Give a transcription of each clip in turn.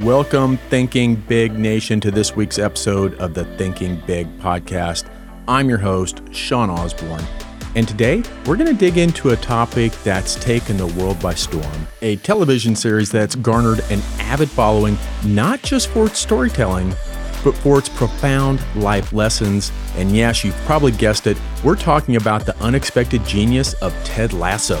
Welcome, Thinking Big Nation, to this week's episode of the Thinking Big podcast. I'm your host, Sean Osbourn, and today we're going to dig into a topic that's taken the world by storm a television series that's garnered an avid following, not just for its storytelling, but for its profound life lessons. And yes, you've probably guessed it, we're talking about the unexpected genius of Ted Lasso.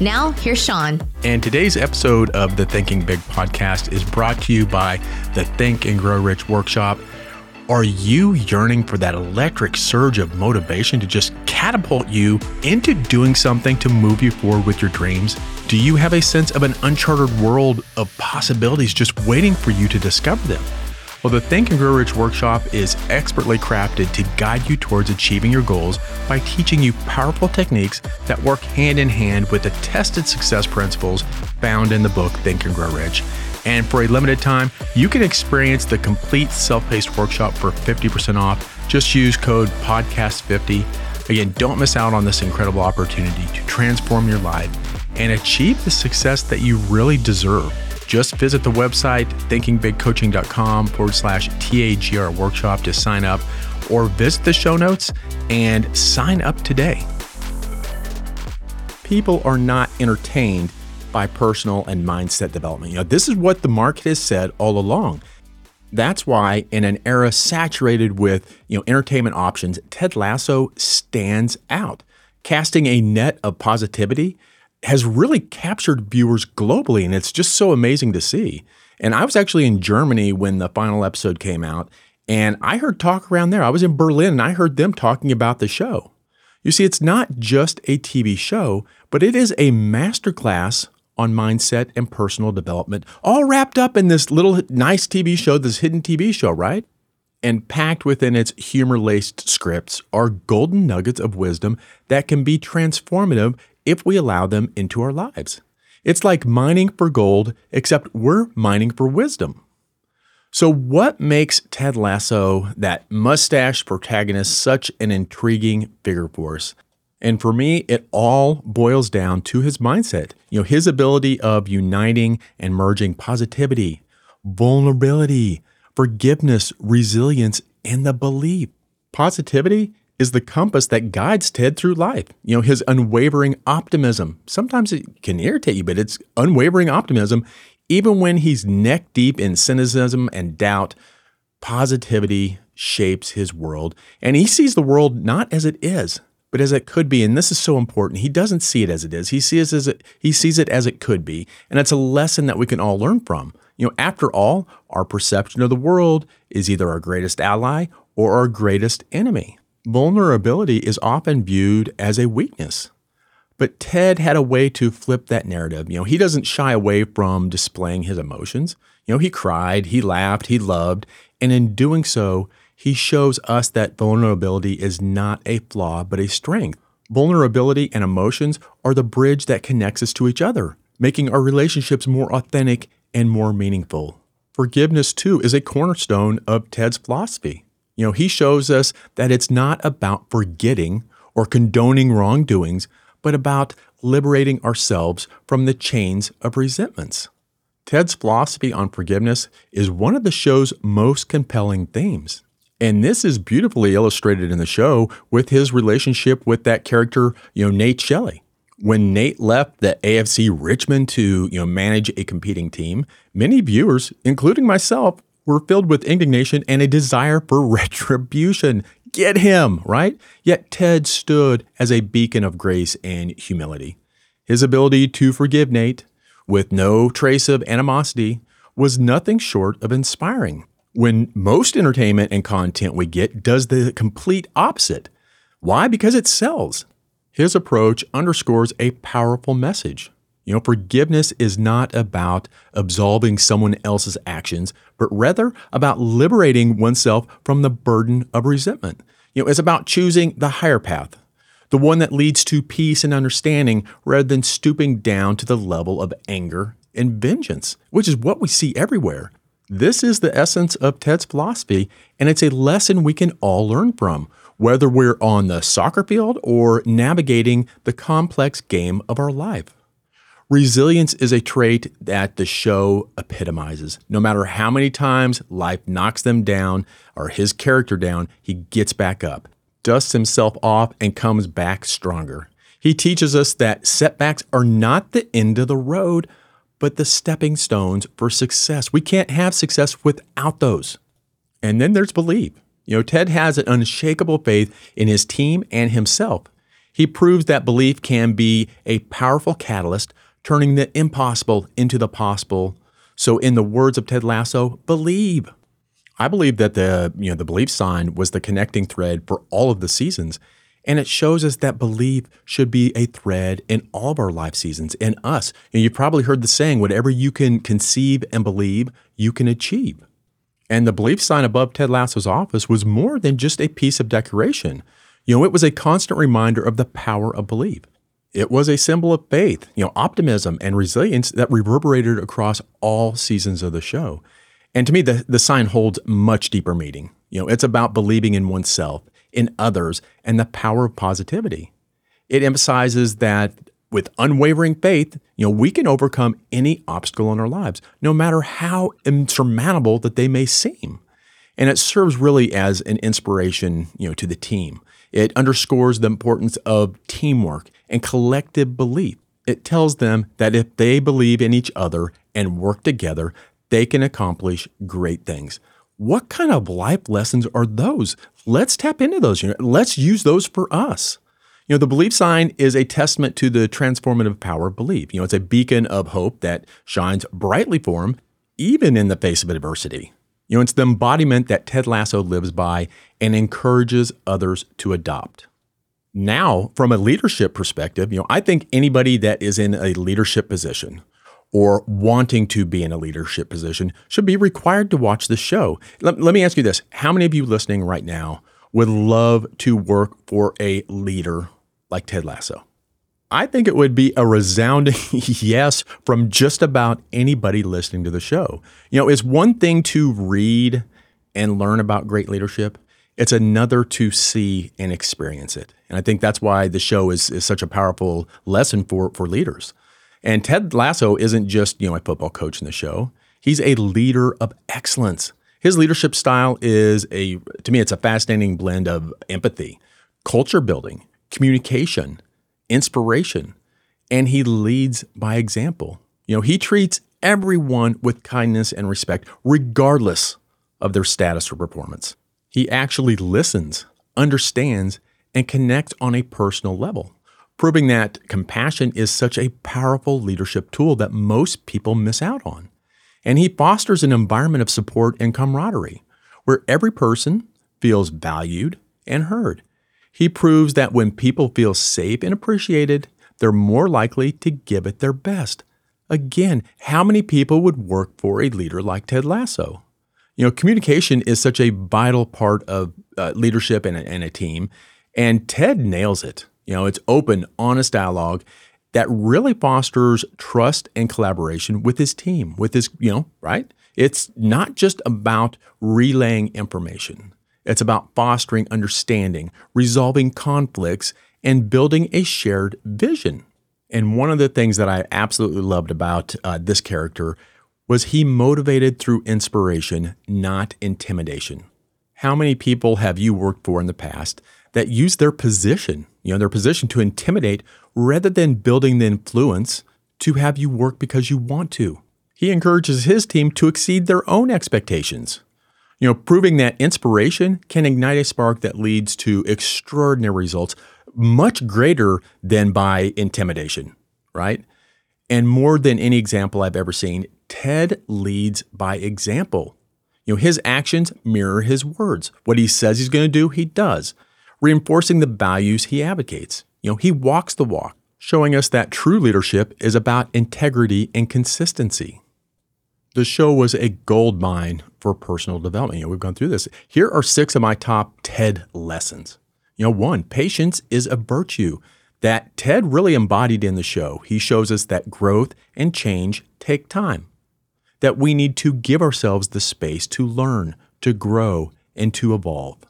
Now, here's Sean. And today's episode of the Thinking Big podcast is brought to you by the Think and Grow Rich workshop. Are you yearning for that electric surge of motivation to just catapult you into doing something to move you forward with your dreams? Do you have a sense of an uncharted world of possibilities just waiting for you to discover them? Well, the Think and Grow Rich workshop is expertly crafted to guide you towards achieving your goals by teaching you powerful techniques that work hand in hand with the tested success principles found in the book Think and Grow Rich. And for a limited time, you can experience the complete self paced workshop for 50% off. Just use code PODCAST50. Again, don't miss out on this incredible opportunity to transform your life and achieve the success that you really deserve. Just visit the website thinkingbigcoaching.com forward slash TAGR workshop to sign up or visit the show notes and sign up today. People are not entertained by personal and mindset development. You know, this is what the market has said all along. That's why in an era saturated with, you know, entertainment options, Ted Lasso stands out, casting a net of positivity has really captured viewers globally, and it's just so amazing to see. And I was actually in Germany when the final episode came out, and I heard talk around there. I was in Berlin and I heard them talking about the show. You see, it's not just a TV show, but it is a masterclass on mindset and personal development, all wrapped up in this little nice TV show, this hidden TV show, right? And packed within its humor laced scripts are golden nuggets of wisdom that can be transformative if we allow them into our lives. It's like mining for gold, except we're mining for wisdom. So, what makes Ted Lasso, that mustache protagonist, such an intriguing figure for us? And for me, it all boils down to his mindset. You know, his ability of uniting and merging positivity, vulnerability, forgiveness, resilience, and the belief. Positivity is the compass that guides Ted through life. You know, his unwavering optimism. Sometimes it can irritate you, but it's unwavering optimism. Even when he's neck deep in cynicism and doubt, positivity shapes his world. And he sees the world not as it is, but as it could be. And this is so important. He doesn't see it as it is. He sees it as it, he sees it as it could be. And it's a lesson that we can all learn from. You know, after all, our perception of the world is either our greatest ally or our greatest enemy. Vulnerability is often viewed as a weakness. But Ted had a way to flip that narrative. You know, he doesn't shy away from displaying his emotions. You know, he cried, he laughed, he loved, and in doing so, he shows us that vulnerability is not a flaw, but a strength. Vulnerability and emotions are the bridge that connects us to each other, making our relationships more authentic and more meaningful. Forgiveness, too, is a cornerstone of Ted's philosophy. You know, he shows us that it's not about forgetting or condoning wrongdoings, but about liberating ourselves from the chains of resentments. Ted's philosophy on forgiveness is one of the show's most compelling themes. And this is beautifully illustrated in the show with his relationship with that character, you know, Nate Shelley. When Nate left the AFC Richmond to, you know, manage a competing team, many viewers, including myself, were filled with indignation and a desire for retribution. Get him, right? Yet Ted stood as a beacon of grace and humility. His ability to forgive Nate, with no trace of animosity, was nothing short of inspiring. When most entertainment and content we get does the complete opposite. Why? Because it sells. His approach underscores a powerful message. You know, forgiveness is not about absolving someone else's actions, but rather about liberating oneself from the burden of resentment. You know, it's about choosing the higher path, the one that leads to peace and understanding rather than stooping down to the level of anger and vengeance, which is what we see everywhere. This is the essence of Ted's philosophy, and it's a lesson we can all learn from, whether we're on the soccer field or navigating the complex game of our life. Resilience is a trait that the show epitomizes. No matter how many times life knocks them down or his character down, he gets back up, dusts himself off, and comes back stronger. He teaches us that setbacks are not the end of the road, but the stepping stones for success. We can't have success without those. And then there's belief. You know, Ted has an unshakable faith in his team and himself. He proves that belief can be a powerful catalyst turning the impossible into the possible. So, in the words of Ted Lasso, believe. I believe that the you know the belief sign was the connecting thread for all of the seasons, and it shows us that belief should be a thread in all of our life seasons in us. And you've probably heard the saying, "Whatever you can conceive and believe, you can achieve." And the belief sign above Ted Lasso's office was more than just a piece of decoration. You know, it was a constant reminder of the power of belief. It was a symbol of faith, you know, optimism and resilience that reverberated across all seasons of the show. And to me, the, the sign holds much deeper meaning. You know, it's about believing in oneself, in others, and the power of positivity. It emphasizes that with unwavering faith, you know, we can overcome any obstacle in our lives, no matter how insurmountable that they may seem. And it serves really as an inspiration, you know, to the team. It underscores the importance of teamwork and collective belief. It tells them that if they believe in each other and work together, they can accomplish great things. What kind of life lessons are those? Let's tap into those. You know, Let's use those for us. You know, the belief sign is a testament to the transformative power of belief. You know, it's a beacon of hope that shines brightly for him, even in the face of adversity. You know, it's the embodiment that Ted Lasso lives by and encourages others to adopt. Now, from a leadership perspective, you know, I think anybody that is in a leadership position or wanting to be in a leadership position should be required to watch the show. Let, let me ask you this. How many of you listening right now would love to work for a leader like Ted Lasso? I think it would be a resounding yes from just about anybody listening to the show. You know, it's one thing to read and learn about great leadership. It's another to see and experience it. And I think that's why the show is, is such a powerful lesson for, for leaders. And Ted Lasso isn't just, you know, a football coach in the show. He's a leader of excellence. His leadership style is a to me it's a fascinating blend of empathy, culture building, communication, inspiration, and he leads by example. You know, he treats everyone with kindness and respect, regardless of their status or performance. He actually listens, understands, and connects on a personal level, proving that compassion is such a powerful leadership tool that most people miss out on. And he fosters an environment of support and camaraderie where every person feels valued and heard. He proves that when people feel safe and appreciated, they're more likely to give it their best. Again, how many people would work for a leader like Ted Lasso? You know, communication is such a vital part of uh, leadership and a, and a team, and Ted nails it. You know, it's open, honest dialogue that really fosters trust and collaboration with his team, with his, you know, right? It's not just about relaying information. It's about fostering understanding, resolving conflicts, and building a shared vision. And one of the things that I absolutely loved about uh, this character was he motivated through inspiration, not intimidation. How many people have you worked for in the past that use their position, you know, their position to intimidate rather than building the influence to have you work because you want to? He encourages his team to exceed their own expectations. You know, proving that inspiration can ignite a spark that leads to extraordinary results, much greater than by intimidation, right? And more than any example I've ever seen, Ted leads by example. You know, his actions mirror his words. What he says he's going to do, he does, reinforcing the values he advocates. You know, he walks the walk, showing us that true leadership is about integrity and consistency. The show was a gold mine for personal development. You know, we've gone through this. Here are six of my top Ted lessons. You know, one, patience is a virtue that Ted really embodied in the show. He shows us that growth and change take time, that we need to give ourselves the space to learn, to grow, and to evolve.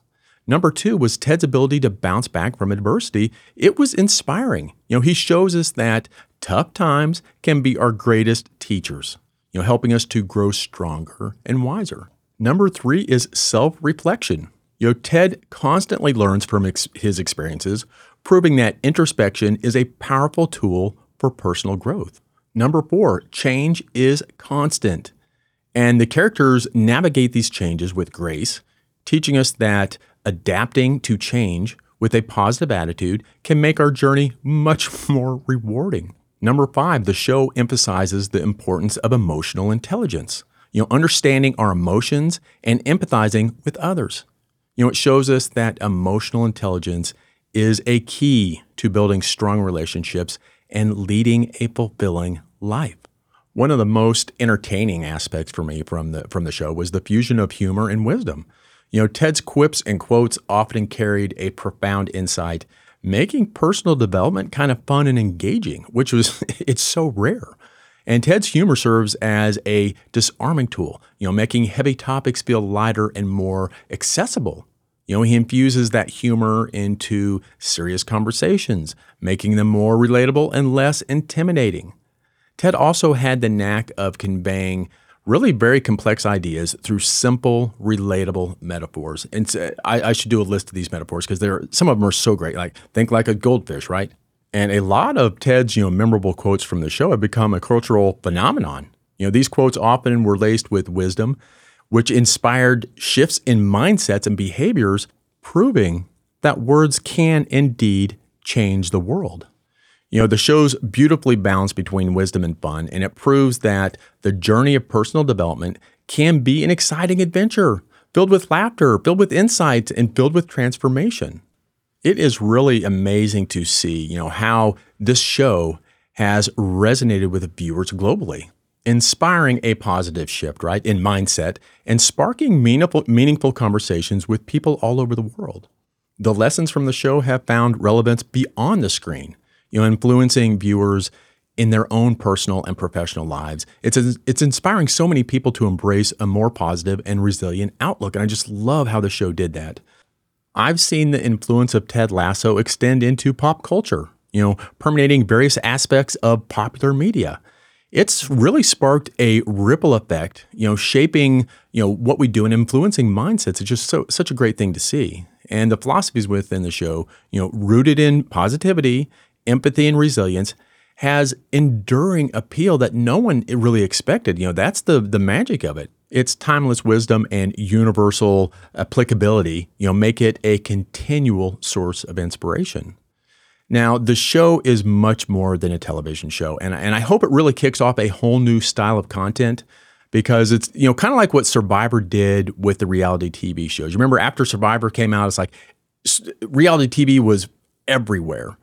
Number two was Ted's ability to bounce back from adversity. It was inspiring. You know, he shows us that tough times can be our greatest teachers, you know, helping us to grow stronger and wiser. Number three is self reflection. You know, Ted constantly learns from ex- his experiences, proving that introspection is a powerful tool for personal growth. Number four, change is constant. And the characters navigate these changes with grace, teaching us that adapting to change with a positive attitude can make our journey much more rewarding. Number five, the show emphasizes the importance of emotional intelligence. You know, understanding our emotions and empathizing with others. You know, it shows us that emotional intelligence is a key to building strong relationships and leading a fulfilling life. One of the most entertaining aspects for me from the from the show was the fusion of humor and wisdom. You know, Ted's quips and quotes often carried a profound insight, making personal development kind of fun and engaging, which was it's so rare. And Ted's humor serves as a disarming tool, you know, making heavy topics feel lighter and more accessible. You know, he infuses that humor into serious conversations, making them more relatable and less intimidating. Ted also had the knack of conveying really very complex ideas through simple, relatable metaphors. And I, I should do a list of these metaphors because they're some of them are so great. Like think like a goldfish, right? And a lot of Ted's, you know, memorable quotes from the show have become a cultural phenomenon. You know, these quotes often were laced with wisdom, which inspired shifts in mindsets and behaviors, proving that words can indeed change the world. You know, the show's beautifully balanced between wisdom and fun, and it proves that the journey of personal development can be an exciting adventure filled with laughter, filled with insights, and filled with transformation it is really amazing to see, you know, how this show has resonated with viewers globally, inspiring a positive shift, right, in mindset and sparking meaningful, meaningful conversations with people all over the world. The lessons from the show have found relevance beyond the screen, you know, influencing viewers in their own personal and professional lives. It's it's inspiring so many people to embrace a more positive and resilient outlook, and I just love how the show did that. I've seen the influence of Ted Lasso extend into pop culture, you know, permeating various aspects of popular media. It's really sparked a ripple effect, you know, shaping, you know, what we do and influencing mindsets. It's just so such a great thing to see. And the philosophies within the show, you know, rooted in positivity, empathy, and resilience, has enduring appeal that no one really expected. You know, that's the the magic of it. Its timeless wisdom and universal applicability, you know, make it a continual source of inspiration. Now, the show is much more than a television show, and, and I hope it really kicks off a whole new style of content because it's you know kind of like what Survivor did with the reality TV shows. You remember after Survivor came out, it's like reality TV was everywhere.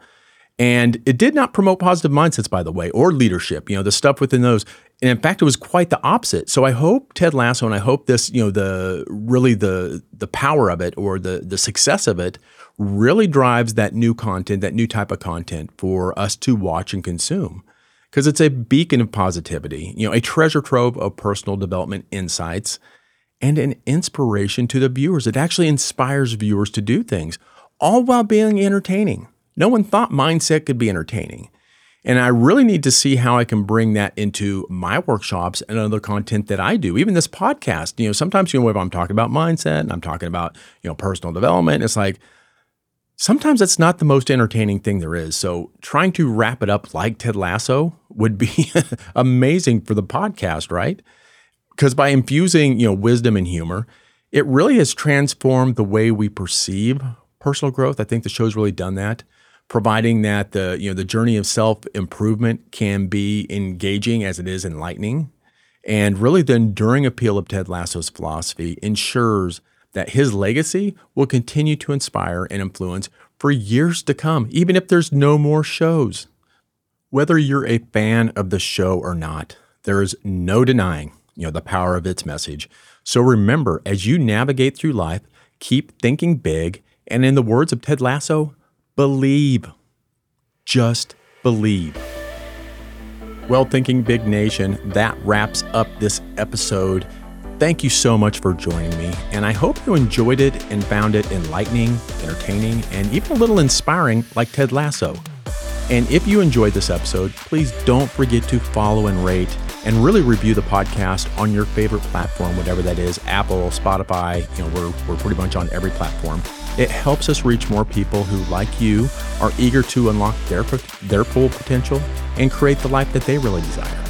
And it did not promote positive mindsets, by the way, or leadership, you know, the stuff within those. And in fact, it was quite the opposite. So I hope Ted Lasso and I hope this, you know, the really the the power of it or the the success of it really drives that new content, that new type of content for us to watch and consume. Because it's a beacon of positivity, you know, a treasure trove of personal development insights and an inspiration to the viewers. It actually inspires viewers to do things, all while being entertaining. No one thought mindset could be entertaining. And I really need to see how I can bring that into my workshops and other content that I do. Even this podcast, you know, sometimes, you know, if I'm talking about mindset and I'm talking about, you know, personal development, it's like sometimes that's not the most entertaining thing there is. So trying to wrap it up like Ted Lasso would be amazing for the podcast, right? Because by infusing, you know, wisdom and humor, it really has transformed the way we perceive personal growth. I think the show's really done that providing that the you know the journey of self improvement can be engaging as it is enlightening. And really the enduring appeal of Ted Lasso's philosophy ensures that his legacy will continue to inspire and influence for years to come even if there's no more shows. Whether you're a fan of the show or not there is no denying you know the power of its message. So remember as you navigate through life keep thinking big. And in the words of Ted Lasso, believe. Just believe. Well, Thinking Big Nation, that wraps up this episode. Thank you so much for joining me, and I hope you enjoyed it and found it enlightening, entertaining, and even a little inspiring like Ted Lasso. And if you enjoyed this episode, please don't forget to follow and rate and really review the podcast on your favorite platform, whatever that is Apple, Spotify. You know, we're, we're pretty much on every platform. It helps us reach more people who, like you, are eager to unlock their, their full potential and create the life that they really desire.